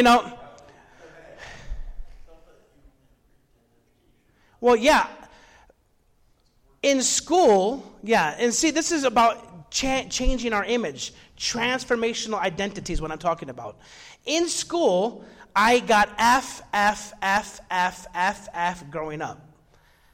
you know, well, yeah. In school, yeah, and see, this is about cha- changing our image. Transformational identity is what I'm talking about. In school, I got F, F, F, F, F, F growing up.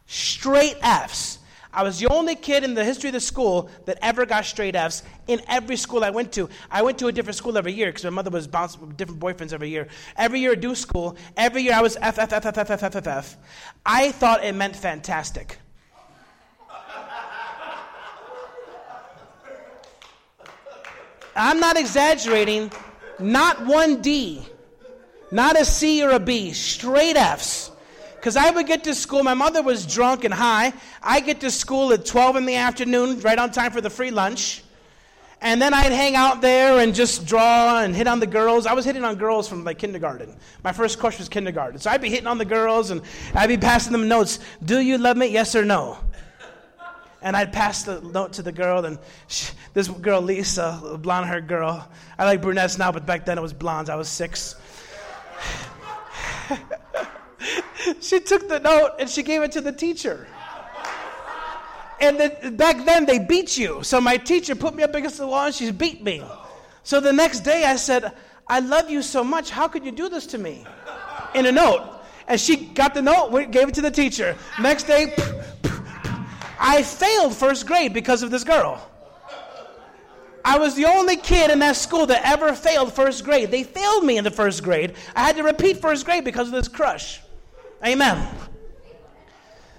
Straight Fs. I was the only kid in the history of the school that ever got straight Fs in every school I went to. I went to a different school every year because my mother was bouncing with different boyfriends every year. Every year, I do school. Every year, I was F, F, F, F, F, F, F, F, F. I thought it meant fantastic. I'm not exaggerating. Not one D, not a C or a B, straight Fs. Because I would get to school, my mother was drunk and high. I get to school at 12 in the afternoon, right on time for the free lunch. And then I'd hang out there and just draw and hit on the girls. I was hitting on girls from like kindergarten. My first crush was kindergarten. So I'd be hitting on the girls and I'd be passing them notes. Do you love me? Yes or no? And I'd pass the note to the girl, and this girl, Lisa, blonde haired girl. I like brunettes now, but back then it was blondes. I was six. she took the note and she gave it to the teacher. And then, back then they beat you. So my teacher put me up against the wall and she beat me. So the next day I said, I love you so much. How could you do this to me? In a note. And she got the note, gave it to the teacher. Next day, I failed first grade because of this girl. I was the only kid in that school that ever failed first grade. They failed me in the first grade. I had to repeat first grade because of this crush. Amen.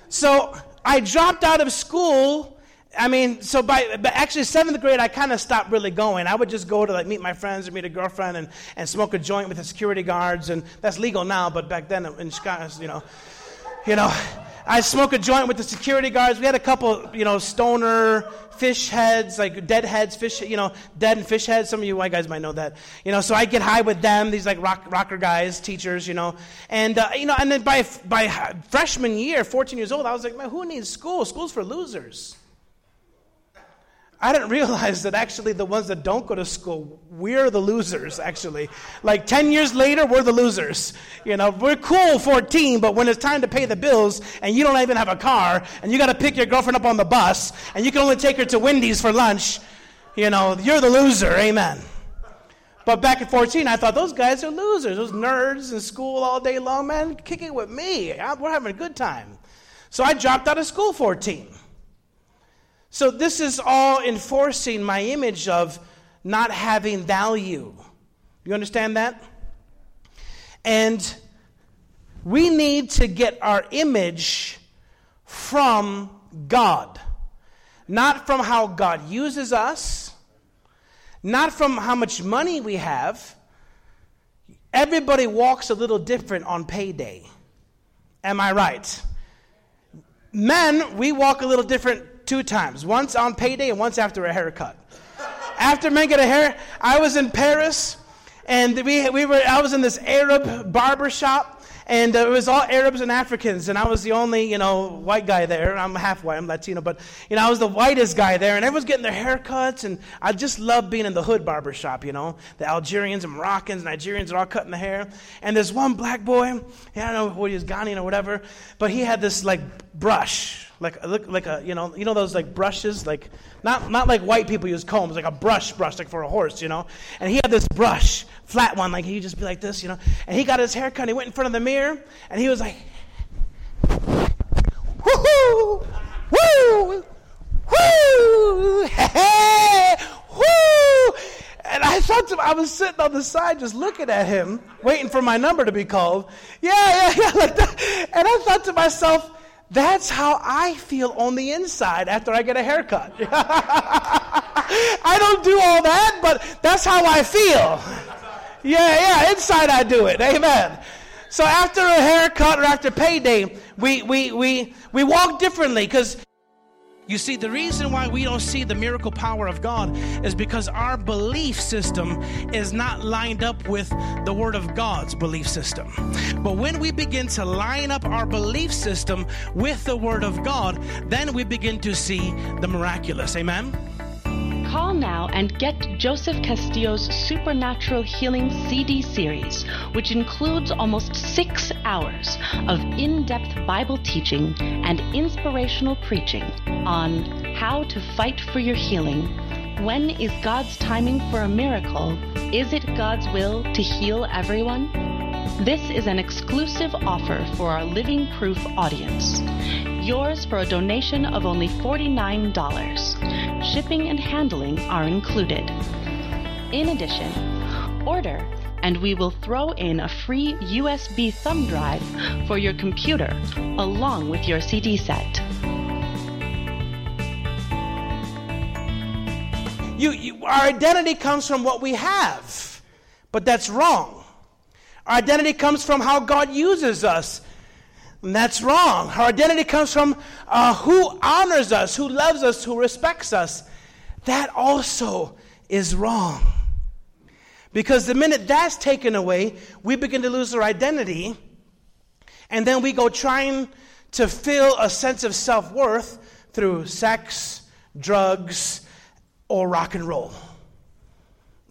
So I dropped out of school. I mean, so by but actually seventh grade, I kind of stopped really going. I would just go to like meet my friends or meet a girlfriend and, and smoke a joint with the security guards, and that's legal now. But back then in Chicago, you know, you know, I smoke a joint with the security guards. We had a couple, you know, stoner fish heads, like dead heads, fish, you know, dead and fish heads. Some of you white guys might know that. You know, so I get high with them, these like rock, rocker guys, teachers, you know. And, uh, you know, and then by, by freshman year, 14 years old, I was like, man, who needs school? School's for losers. I didn't realize that actually the ones that don't go to school, we're the losers, actually. Like 10 years later, we're the losers. You know, we're cool 14, but when it's time to pay the bills and you don't even have a car and you got to pick your girlfriend up on the bus and you can only take her to Wendy's for lunch, you know, you're the loser. Amen. But back at 14, I thought those guys are losers. Those nerds in school all day long, man, kick it with me. We're having a good time. So I dropped out of school 14. So, this is all enforcing my image of not having value. You understand that? And we need to get our image from God, not from how God uses us, not from how much money we have. Everybody walks a little different on payday. Am I right? Men, we walk a little different two times once on payday and once after a haircut. after men get a hair, I was in Paris and we, we were, I was in this Arab barber shop and uh, it was all Arabs and Africans, and I was the only, you know, white guy there. I'm half white, I'm Latino, but, you know, I was the whitest guy there, and everyone's getting their haircuts, and I just love being in the hood barber shop, you know. The Algerians and Moroccans, Nigerians are all cutting the hair, and there's one black boy, I don't know what he was Ghanaian or whatever, but he had this, like, brush, like look like a you know you know those like brushes? Like not not like white people use combs like a brush brush like for a horse you know? And he had this brush flat one like he'd just be like this you know? And he got his hair cut he went in front of the mirror and he was like woo woo! Woo! Hey! Woo! And I thought to, I was sitting on the side just looking at him, waiting for my number to be called. Yeah, yeah, yeah, like that. And I thought to myself, that's how I feel on the inside after I get a haircut. I don't do all that, but that's how I feel. Yeah, yeah, inside I do it. Amen. So after a haircut or after payday, we, we, we, we walk differently because you see, the reason why we don't see the miracle power of God is because our belief system is not lined up with the Word of God's belief system. But when we begin to line up our belief system with the Word of God, then we begin to see the miraculous. Amen? Call now and get Joseph Castillo's Supernatural Healing CD series, which includes almost six hours of in depth Bible teaching and inspirational preaching on how to fight for your healing. When is God's timing for a miracle? Is it God's will to heal everyone? This is an exclusive offer for our Living Proof audience. Yours for a donation of only $49. Shipping and handling are included. In addition, order and we will throw in a free USB thumb drive for your computer along with your CD set. You, you, our identity comes from what we have, but that's wrong. Our identity comes from how God uses us. And that's wrong. Our identity comes from uh, who honors us, who loves us, who respects us. That also is wrong. Because the minute that's taken away, we begin to lose our identity. And then we go trying to fill a sense of self worth through sex, drugs, or rock and roll.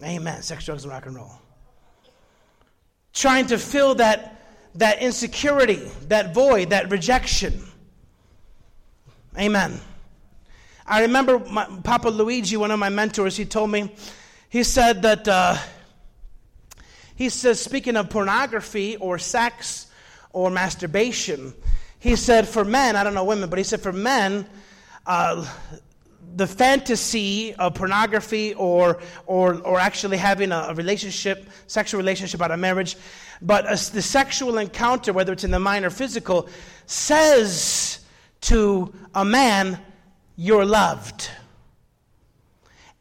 Amen. Sex, drugs, and rock and roll trying to fill that, that insecurity, that void, that rejection. Amen. I remember my, Papa Luigi, one of my mentors, he told me, he said that, uh, he says, speaking of pornography or sex or masturbation, he said, for men, I don't know women, but he said, for men, uh, the fantasy of pornography or, or, or actually having a, relationship, sexual relationship out of marriage, but a, the sexual encounter, whether it's in the mind or physical, says to a man, You're loved.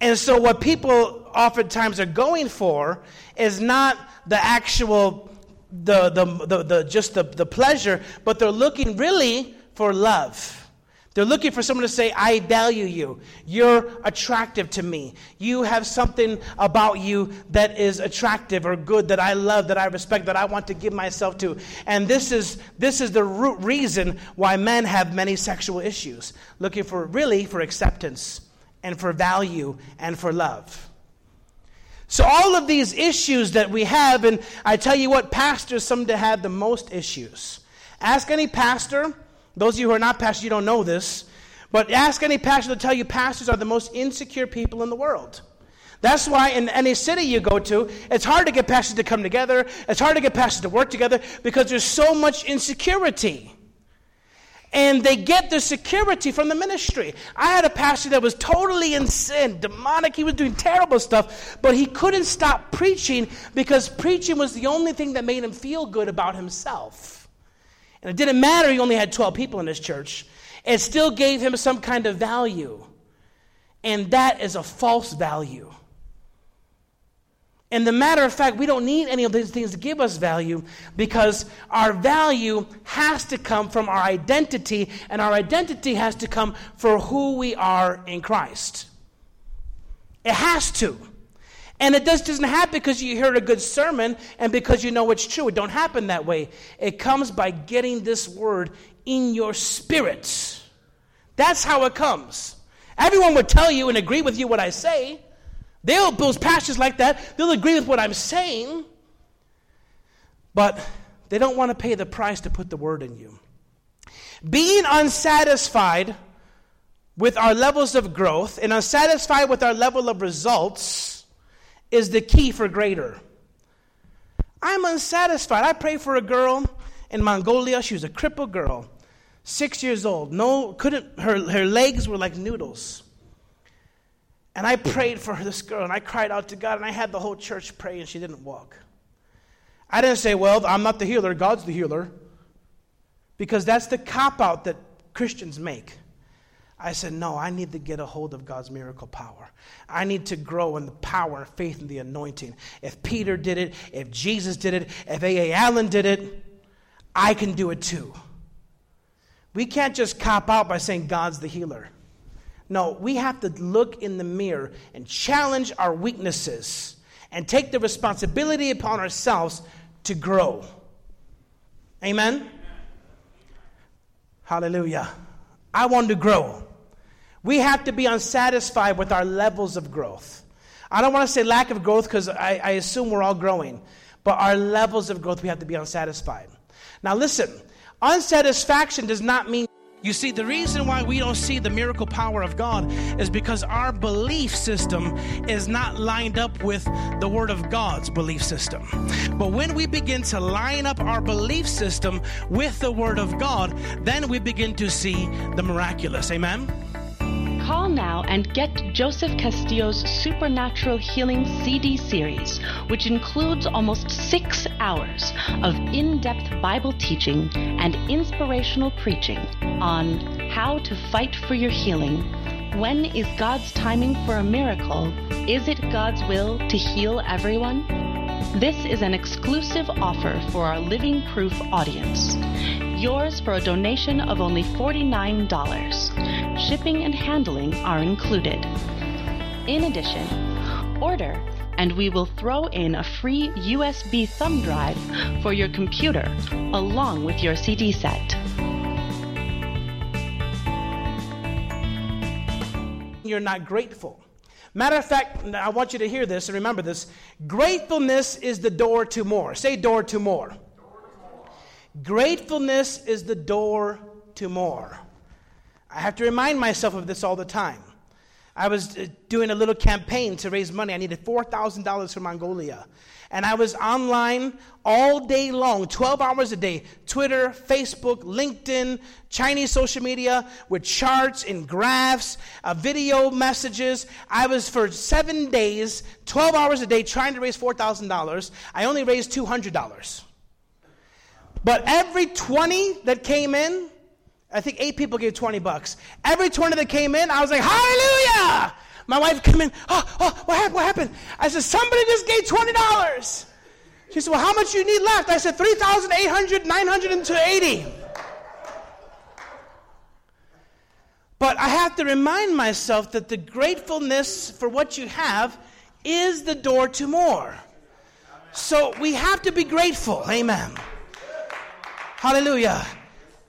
And so, what people oftentimes are going for is not the actual, the, the, the, the just the, the pleasure, but they're looking really for love. They're looking for someone to say, I value you. You're attractive to me. You have something about you that is attractive or good that I love, that I respect, that I want to give myself to. And this is, this is the root reason why men have many sexual issues. Looking for, really, for acceptance and for value and for love. So, all of these issues that we have, and I tell you what, pastors seem to have the most issues. Ask any pastor those of you who are not pastors, you don't know this. But ask any pastor to tell you pastors are the most insecure people in the world. That's why in any city you go to, it's hard to get pastors to come together. It's hard to get pastors to work together because there's so much insecurity. And they get the security from the ministry. I had a pastor that was totally in sin, demonic. He was doing terrible stuff, but he couldn't stop preaching because preaching was the only thing that made him feel good about himself. And it didn't matter he only had 12 people in his church, it still gave him some kind of value. And that is a false value. And the matter of fact, we don't need any of these things to give us value because our value has to come from our identity, and our identity has to come for who we are in Christ. It has to. And it just doesn't happen because you heard a good sermon and because you know it's true. It don't happen that way. It comes by getting this word in your spirit. That's how it comes. Everyone would tell you and agree with you what I say. They'll, those pastors like that, they'll agree with what I'm saying. But they don't want to pay the price to put the word in you. Being unsatisfied with our levels of growth and unsatisfied with our level of results is the key for greater. I'm unsatisfied. I prayed for a girl in Mongolia. She was a crippled girl, six years old. No, couldn't. Her her legs were like noodles. And I prayed for this girl, and I cried out to God, and I had the whole church pray, and she didn't walk. I didn't say, "Well, I'm not the healer. God's the healer." because that's the cop out that Christians make. I said, No, I need to get a hold of God's miracle power. I need to grow in the power and faith and the anointing. If Peter did it, if Jesus did it, if A.A. Allen did it, I can do it too. We can't just cop out by saying God's the healer. No, we have to look in the mirror and challenge our weaknesses and take the responsibility upon ourselves to grow. Amen? Hallelujah. I want to grow. We have to be unsatisfied with our levels of growth. I don't want to say lack of growth because I, I, assume we're all growing, but our levels of growth, we have to be unsatisfied. Now, listen, unsatisfaction does not mean you see, the reason why we don't see the miracle power of God is because our belief system is not lined up with the Word of God's belief system. But when we begin to line up our belief system with the Word of God, then we begin to see the miraculous. Amen? Call now and get Joseph Castillo's Supernatural Healing CD series, which includes almost six hours of in depth Bible teaching and inspirational preaching on how to fight for your healing. When is God's timing for a miracle? Is it God's will to heal everyone? This is an exclusive offer for our Living Proof audience. Yours for a donation of only $49. Shipping and handling are included. In addition, order and we will throw in a free USB thumb drive for your computer along with your CD set. You're not grateful. Matter of fact, I want you to hear this and remember this. Gratefulness is the door to more. Say, door to more. Gratefulness is the door to more. I have to remind myself of this all the time. I was uh, doing a little campaign to raise money. I needed $4,000 for Mongolia. And I was online all day long, 12 hours a day Twitter, Facebook, LinkedIn, Chinese social media with charts and graphs, uh, video messages. I was for seven days, 12 hours a day, trying to raise $4,000. I only raised $200. But every 20 that came in, I think eight people gave 20 bucks. Every 20 that came in, I was like, Hallelujah! My wife came in, oh, oh, what happened? What happened? I said, somebody just gave $20. She said, well, how much you need left? I said, 3,800, 980. But I have to remind myself that the gratefulness for what you have is the door to more. So we have to be grateful. Amen. Hallelujah.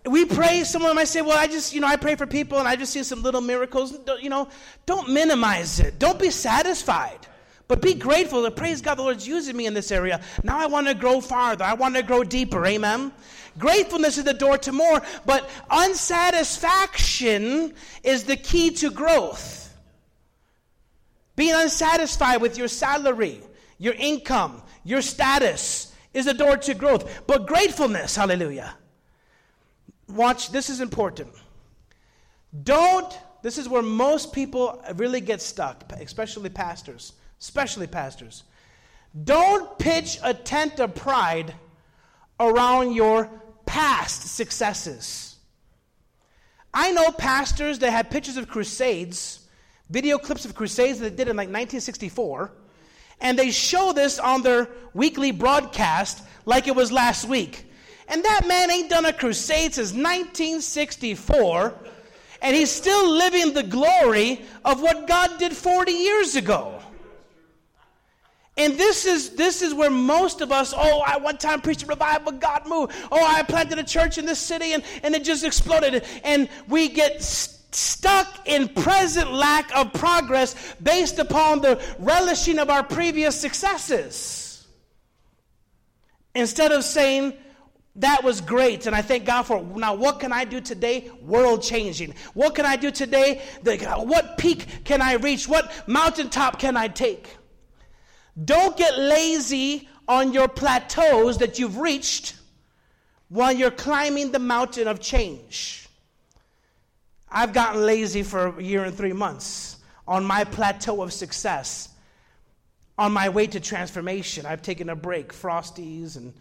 We pray, someone might say, Well, I just, you know, I pray for people and I just see some little miracles. You know, don't minimize it. Don't be satisfied. But be grateful that praise God, the Lord's using me in this area. Now I want to grow farther. I want to grow deeper. Amen. Gratefulness is the door to more, but unsatisfaction is the key to growth. Being unsatisfied with your salary, your income, your status, is the door to growth. But gratefulness, hallelujah. Watch, this is important. Don't, this is where most people really get stuck, especially pastors, especially pastors. Don't pitch a tent of pride around your past successes. I know pastors that had pictures of crusades, video clips of crusades that they did in like 1964 and they show this on their weekly broadcast like it was last week. And that man ain't done a crusade since 1964, and he's still living the glory of what God did 40 years ago. And this is this is where most of us, oh, I one time preached a revival, God moved. Oh, I planted a church in this city and, and it just exploded. And we get stuck in present lack of progress based upon the relishing of our previous successes. Instead of saying, that was great, and I thank God for it. Now, what can I do today? World changing. What can I do today? what peak can I reach? What mountaintop can I take? Don't get lazy on your plateaus that you've reached while you're climbing the mountain of change. I've gotten lazy for a year and three months on my plateau of success. On my way to transformation, I've taken a break, Frosties and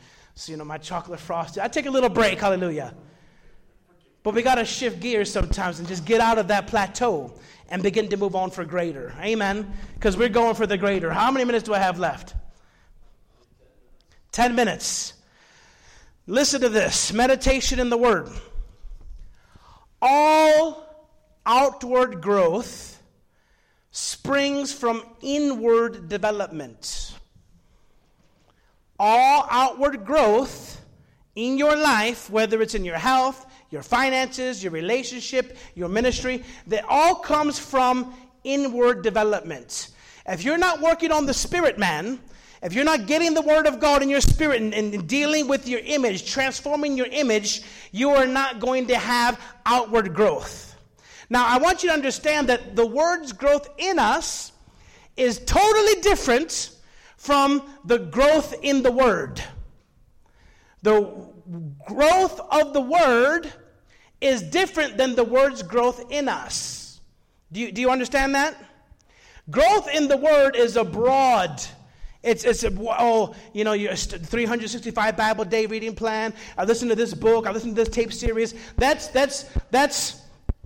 you know my chocolate frosty. I take a little break, hallelujah. But we got to shift gears sometimes and just get out of that plateau and begin to move on for greater. Amen. Because we're going for the greater. How many minutes do I have left? 10 minutes. Listen to this meditation in the Word. All outward growth springs from inward development. All outward growth in your life, whether it's in your health, your finances, your relationship, your ministry, that all comes from inward development. If you're not working on the spirit man, if you're not getting the word of God in your spirit and, and, dealing with your image, transforming your image, you are not going to have outward growth. Now, I want you to understand that the word's growth in us is totally different from the growth in the word. The growth of the word is different than the word's growth in us. Do you, do you understand that? Growth in the word is a broad it's, it's a, oh, you know, your 365 Bible day reading plan. I listen to this book. I listen to this tape series. That's, that's, that's,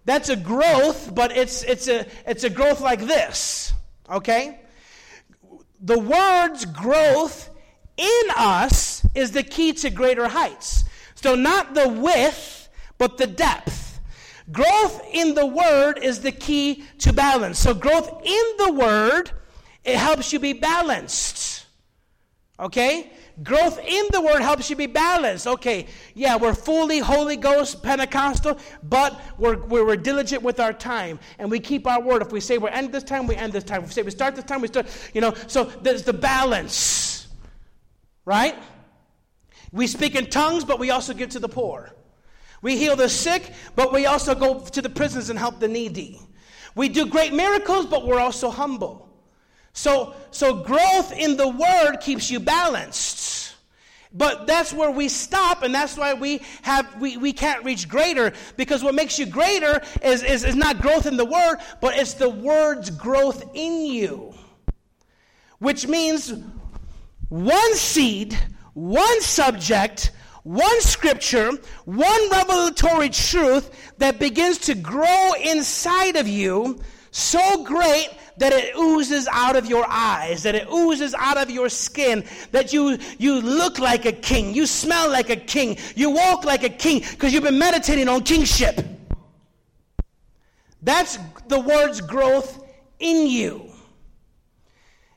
that's a growth, but it's, it's, a, it's a growth like this, okay? The word's growth in us is the key to greater heights. So, not the width, but the depth. Growth in the word is the key to balance. So, growth in the word, it helps you be balanced. Okay? Growth in the word helps you be balanced. Okay, yeah, we're fully Holy Ghost Pentecostal, but we're, we're, diligent with our time and we keep our word. If we say we end this time, we end this time. If we say we start this time, we start, you know, so there's the balance, right? We speak in tongues, but we also give to the poor. We heal the sick, but we also go to the prisons and help the needy. We do great miracles, but we're also humble. So, so growth in the word keeps you balanced. But that's where we stop, and that's why we have we, we can't reach greater, because what makes you greater is, is, is not growth in the word, but it's the word's growth in you. Which means one seed, one subject, one scripture, one revelatory truth that begins to grow inside of you so great that it oozes out of your eyes, that it oozes out of your skin, that you, you look like a king, you smell like a king, you walk like a king because you've been meditating on kingship. That's the word's growth in you.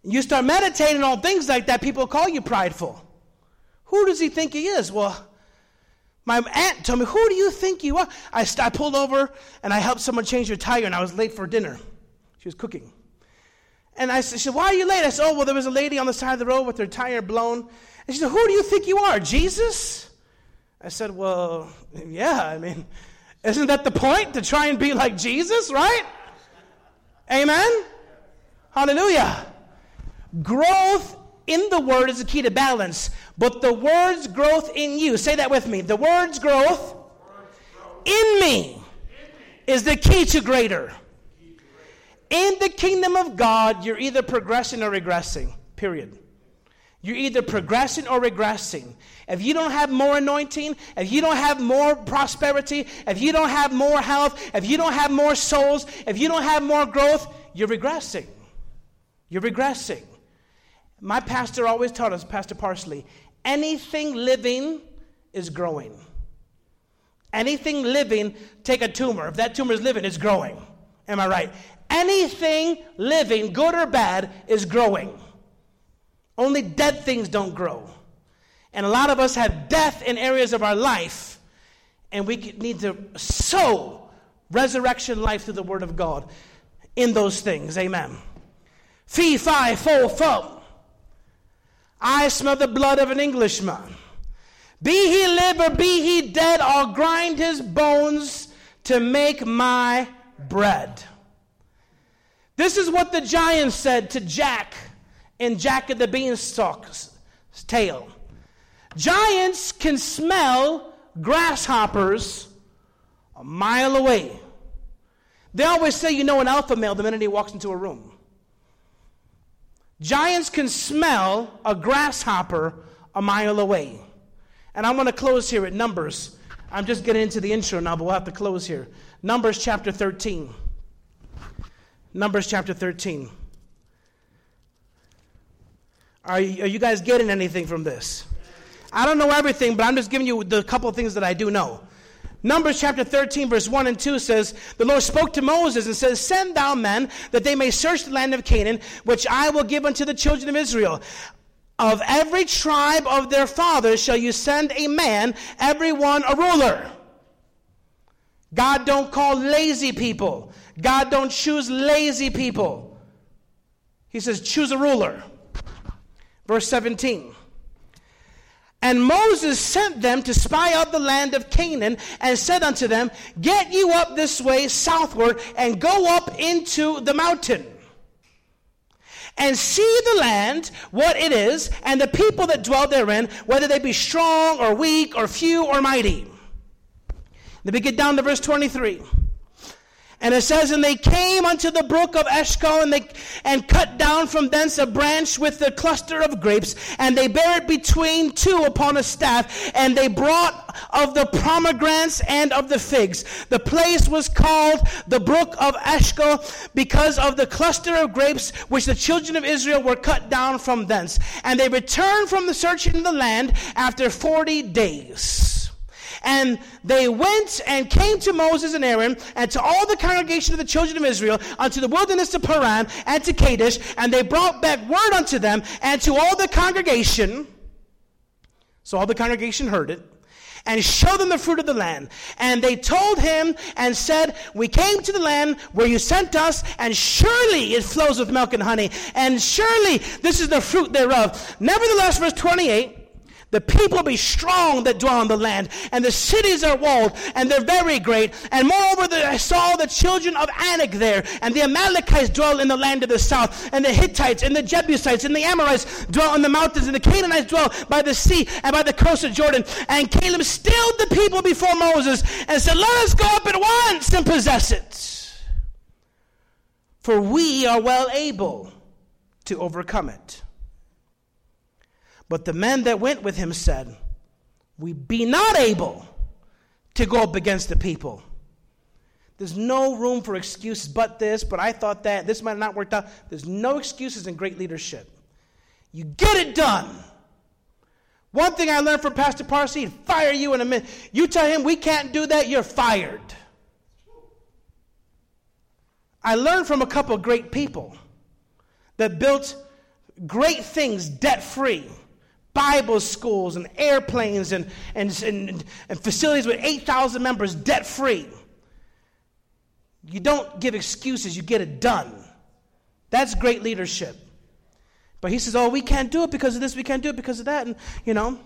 You start meditating on things like that, people call you prideful. Who does he think he is? Well, my aunt told me, Who do you think you are? I, I pulled over and I helped someone change their tire, and I was late for dinner. She was cooking. And I said, she said, Why are you late? I said, Oh, well, there was a lady on the side of the road with her tire blown. And she said, Who do you think you are? Jesus? I said, Well, yeah, I mean, isn't that the point? To try and be like Jesus, right? Amen? Hallelujah. Growth in the word is the key to balance, but the word's growth in you, say that with me. The word's growth in me is the key to greater. In the kingdom of God, you're either progressing or regressing, period. You're either progressing or regressing. If you don't have more anointing, if you don't have more prosperity, if you don't have more health, if you don't have more souls, if you don't have more growth, you're regressing. You're regressing. My pastor always taught us, Pastor Parsley, anything living is growing. Anything living, take a tumor. If that tumor is living, it's growing. Am I right? Anything living, good or bad, is growing. Only dead things don't grow. And a lot of us have death in areas of our life, and we need to sow resurrection life through the Word of God in those things. Amen. Fee, fi, fo, fo. I smell the blood of an Englishman. Be he live or be he dead, I'll grind his bones to make my bread. This is what the giant said to Jack in Jack of the Beanstalk's tale. Giants can smell grasshoppers a mile away. They always say you know an alpha male the minute he walks into a room. Giants can smell a grasshopper a mile away. And I'm going to close here at Numbers. I'm just getting into the intro now, but we'll have to close here. Numbers chapter 13. Numbers chapter 13. Are you, are you guys getting anything from this? I don't know everything, but I'm just giving you the couple things that I do know. Numbers chapter 13, verse 1 and 2 says, The Lord spoke to Moses and says, Send thou men that they may search the land of Canaan, which I will give unto the children of Israel. Of every tribe of their fathers shall you send a man, every one a ruler. God don't call lazy people. God don't choose lazy people. He says, choose a ruler. Verse 17. And Moses sent them to spy out the land of Canaan and said unto them, Get you up this way southward and go up into the mountain and see the land, what it is, and the people that dwell therein, whether they be strong or weak or few or mighty. Then we get down to verse 23. And it says, And they came unto the brook of Eshcol, and they and cut down from thence a branch with a cluster of grapes, and they bare it between two upon a staff, and they brought of the pomegranates and of the figs. The place was called the brook of Eshcol because of the cluster of grapes which the children of Israel were cut down from thence. And they returned from the searching of the land after forty days. And they went and came to Moses and Aaron and to all the congregation of the children of Israel unto the wilderness of Paran and to Kadesh, and they brought back word unto them and to all the congregation. So all the congregation heard it and showed them the fruit of the land. And they told him and said, We came to the land where you sent us, and surely it flows with milk and honey, and surely this is the fruit thereof. Nevertheless, verse 28. The people be strong that dwell on the land, and the cities are walled, and they're very great. And moreover, the, I saw the children of Anak there, and the Amalekites dwell in the land of the south, and the Hittites, and the Jebusites, and the Amorites dwell in the mountains, and the Canaanites dwell by the sea and by the coast of Jordan. And Caleb stilled the people before Moses and said, Let us go up at once and possess it. For we are well able to overcome it. But the men that went with him said, We be not able to go up against the people. There's no room for excuses, but this, but I thought that, this might have not worked out. There's no excuses in great leadership. You get it done. One thing I learned from Pastor Parsley, he'd fire you in a minute. You tell him we can't do that, you're fired. I learned from a couple of great people that built great things debt free. Bible schools and airplanes and, and, and, and facilities with 8,000 members debt free. You don't give excuses, you get it done. That's great leadership. But he says, Oh, we can't do it because of this, we can't do it because of that. And, you know.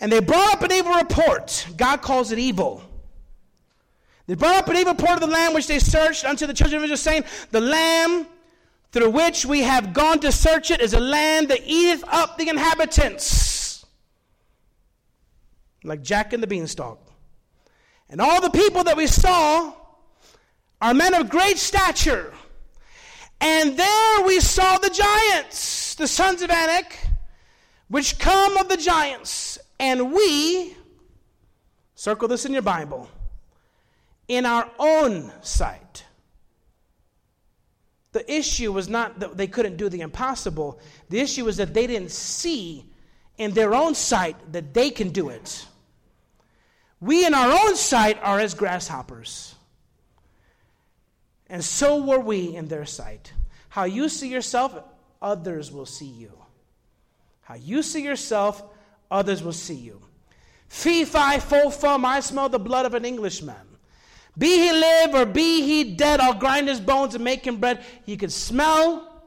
And they brought up an evil report. God calls it evil. They brought up an evil report of the land which they searched unto the children of Israel, saying, The lamb through which we have gone to search it is a land that eateth up the inhabitants. Like Jack and the beanstalk. And all the people that we saw are men of great stature. And there we saw the giants, the sons of Anak, which come of the giants. And we, circle this in your Bible, in our own sight the issue was not that they couldn't do the impossible. The issue was that they didn't see in their own sight that they can do it. We, in our own sight, are as grasshoppers. And so were we in their sight. How you see yourself, others will see you. How you see yourself, others will see you. Fee, fi, fo, fum, I smell the blood of an Englishman. Be he live or be he dead, I'll grind his bones and make him bread. You could smell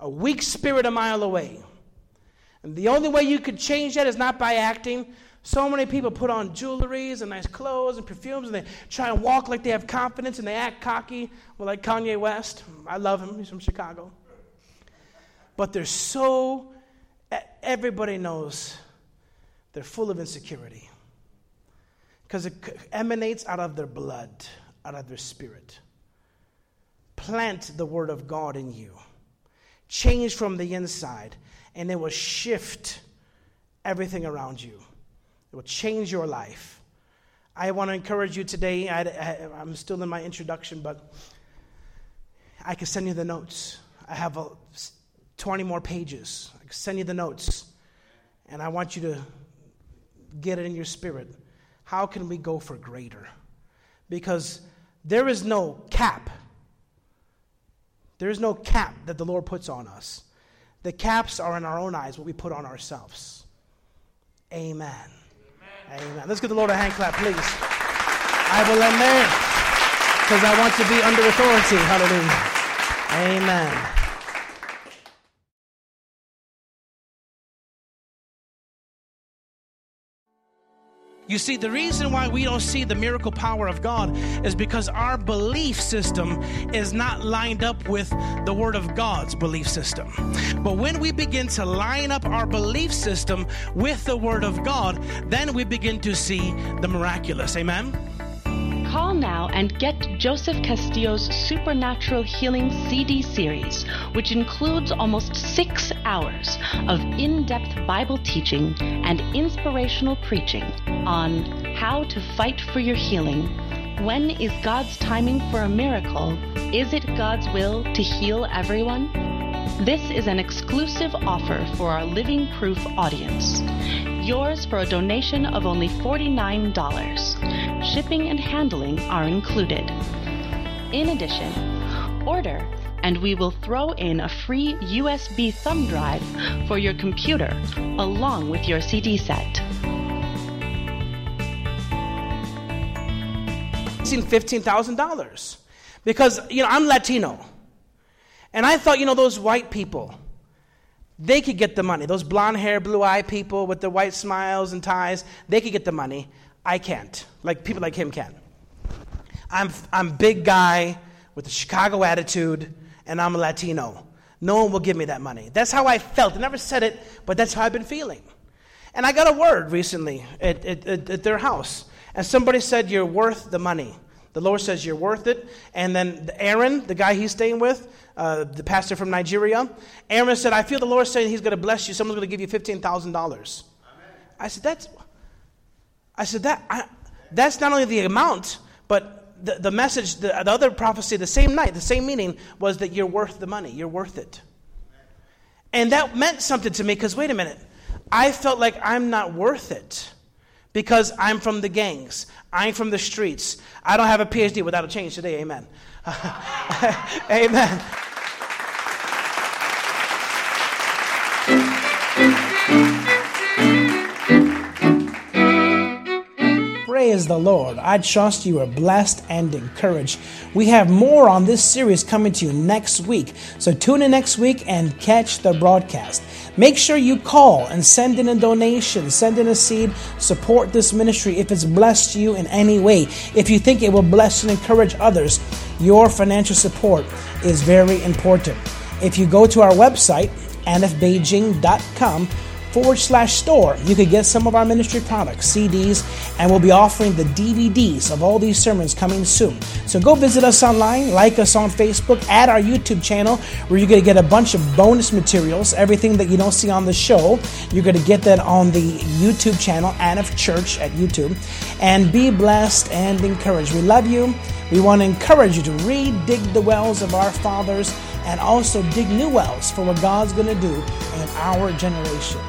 a weak spirit a mile away. And the only way you could change that is not by acting. So many people put on jewelries and nice clothes and perfumes and they try and walk like they have confidence and they act cocky. Well, like Kanye West. I love him, he's from Chicago. But they're so, everybody knows they're full of insecurity because it emanates out of their blood, out of their spirit. Plant the word of God in you. Change from the inside, and it will shift everything around you. It will change your life. I want to encourage you today. I, am still in my introduction, but I can send you the notes. I have a, 20 more pages. I can send you the notes. And I want you to get it in your spirit. How can we go for greater? Because there is no cap. There is no cap that the Lord puts on us. The caps are in our own eyes, what we put on ourselves. Amen. Amen. Amen. Let's give the Lord a hand clap, please. I will there because I want to be under authority. Hallelujah. Amen. You see, the reason why we don't see the miracle power of God is because our belief system is not lined up with the Word of God's belief system. But when we begin to line up our belief system with the Word of God, then we begin to see the miraculous. Amen? Call now and get Joseph Castillo's Supernatural Healing CD series, which includes almost six hours of in depth Bible teaching and inspirational preaching on how to fight for your healing. When is God's timing for a miracle? Is it God's will to heal everyone? This is an exclusive offer for our Living Proof audience. Yours for a donation of only $49. Shipping and handling are included. In addition, order and we will throw in a free USB thumb drive for your computer along with your CD set. $15,000 because you know I'm Latino. And I thought, you know, those white people they could get the money. Those blonde hair, blue eye people with the white smiles and ties, they could get the money. I can't. Like people like him can. I'm I'm big guy with a Chicago attitude, and I'm a Latino. No one will give me that money. That's how I felt. I never said it, but that's how I've been feeling. And I got a word recently at, at, at their house, and somebody said, You're worth the money. The Lord says you're worth it. And then Aaron, the guy he's staying with, uh, the pastor from Nigeria, Aaron said, I feel the Lord saying he's going to bless you. Someone's going to give you $15,000. I said, that's, I said, that, I, that's not only the amount, but the, the message, the, the other prophecy, the same night, the same meaning was that you're worth the money. You're worth it. And that meant something to me because, wait a minute, I felt like I'm not worth it because I'm from the gangs. I'm from the streets. I don't have a PhD without a change today. Amen. Amen. Praise the Lord. I trust you are blessed and encouraged. We have more on this series coming to you next week. So tune in next week and catch the broadcast. Make sure you call and send in a donation, send in a seed, support this ministry if it's blessed you in any way. If you think it will bless and encourage others, your financial support is very important. If you go to our website, anfbeijing.com, forward slash store, you could get some of our ministry products, CDs, and we'll be offering the DVDs of all these sermons coming soon. So go visit us online, like us on Facebook, add our YouTube channel where you're going to get a bunch of bonus materials, everything that you don't see on the show. You're going to get that on the YouTube channel, Anif Church at YouTube. And be blessed and encouraged. We love you. We want to encourage you to re dig the wells of our fathers and also dig new wells for what God's going to do in our generation.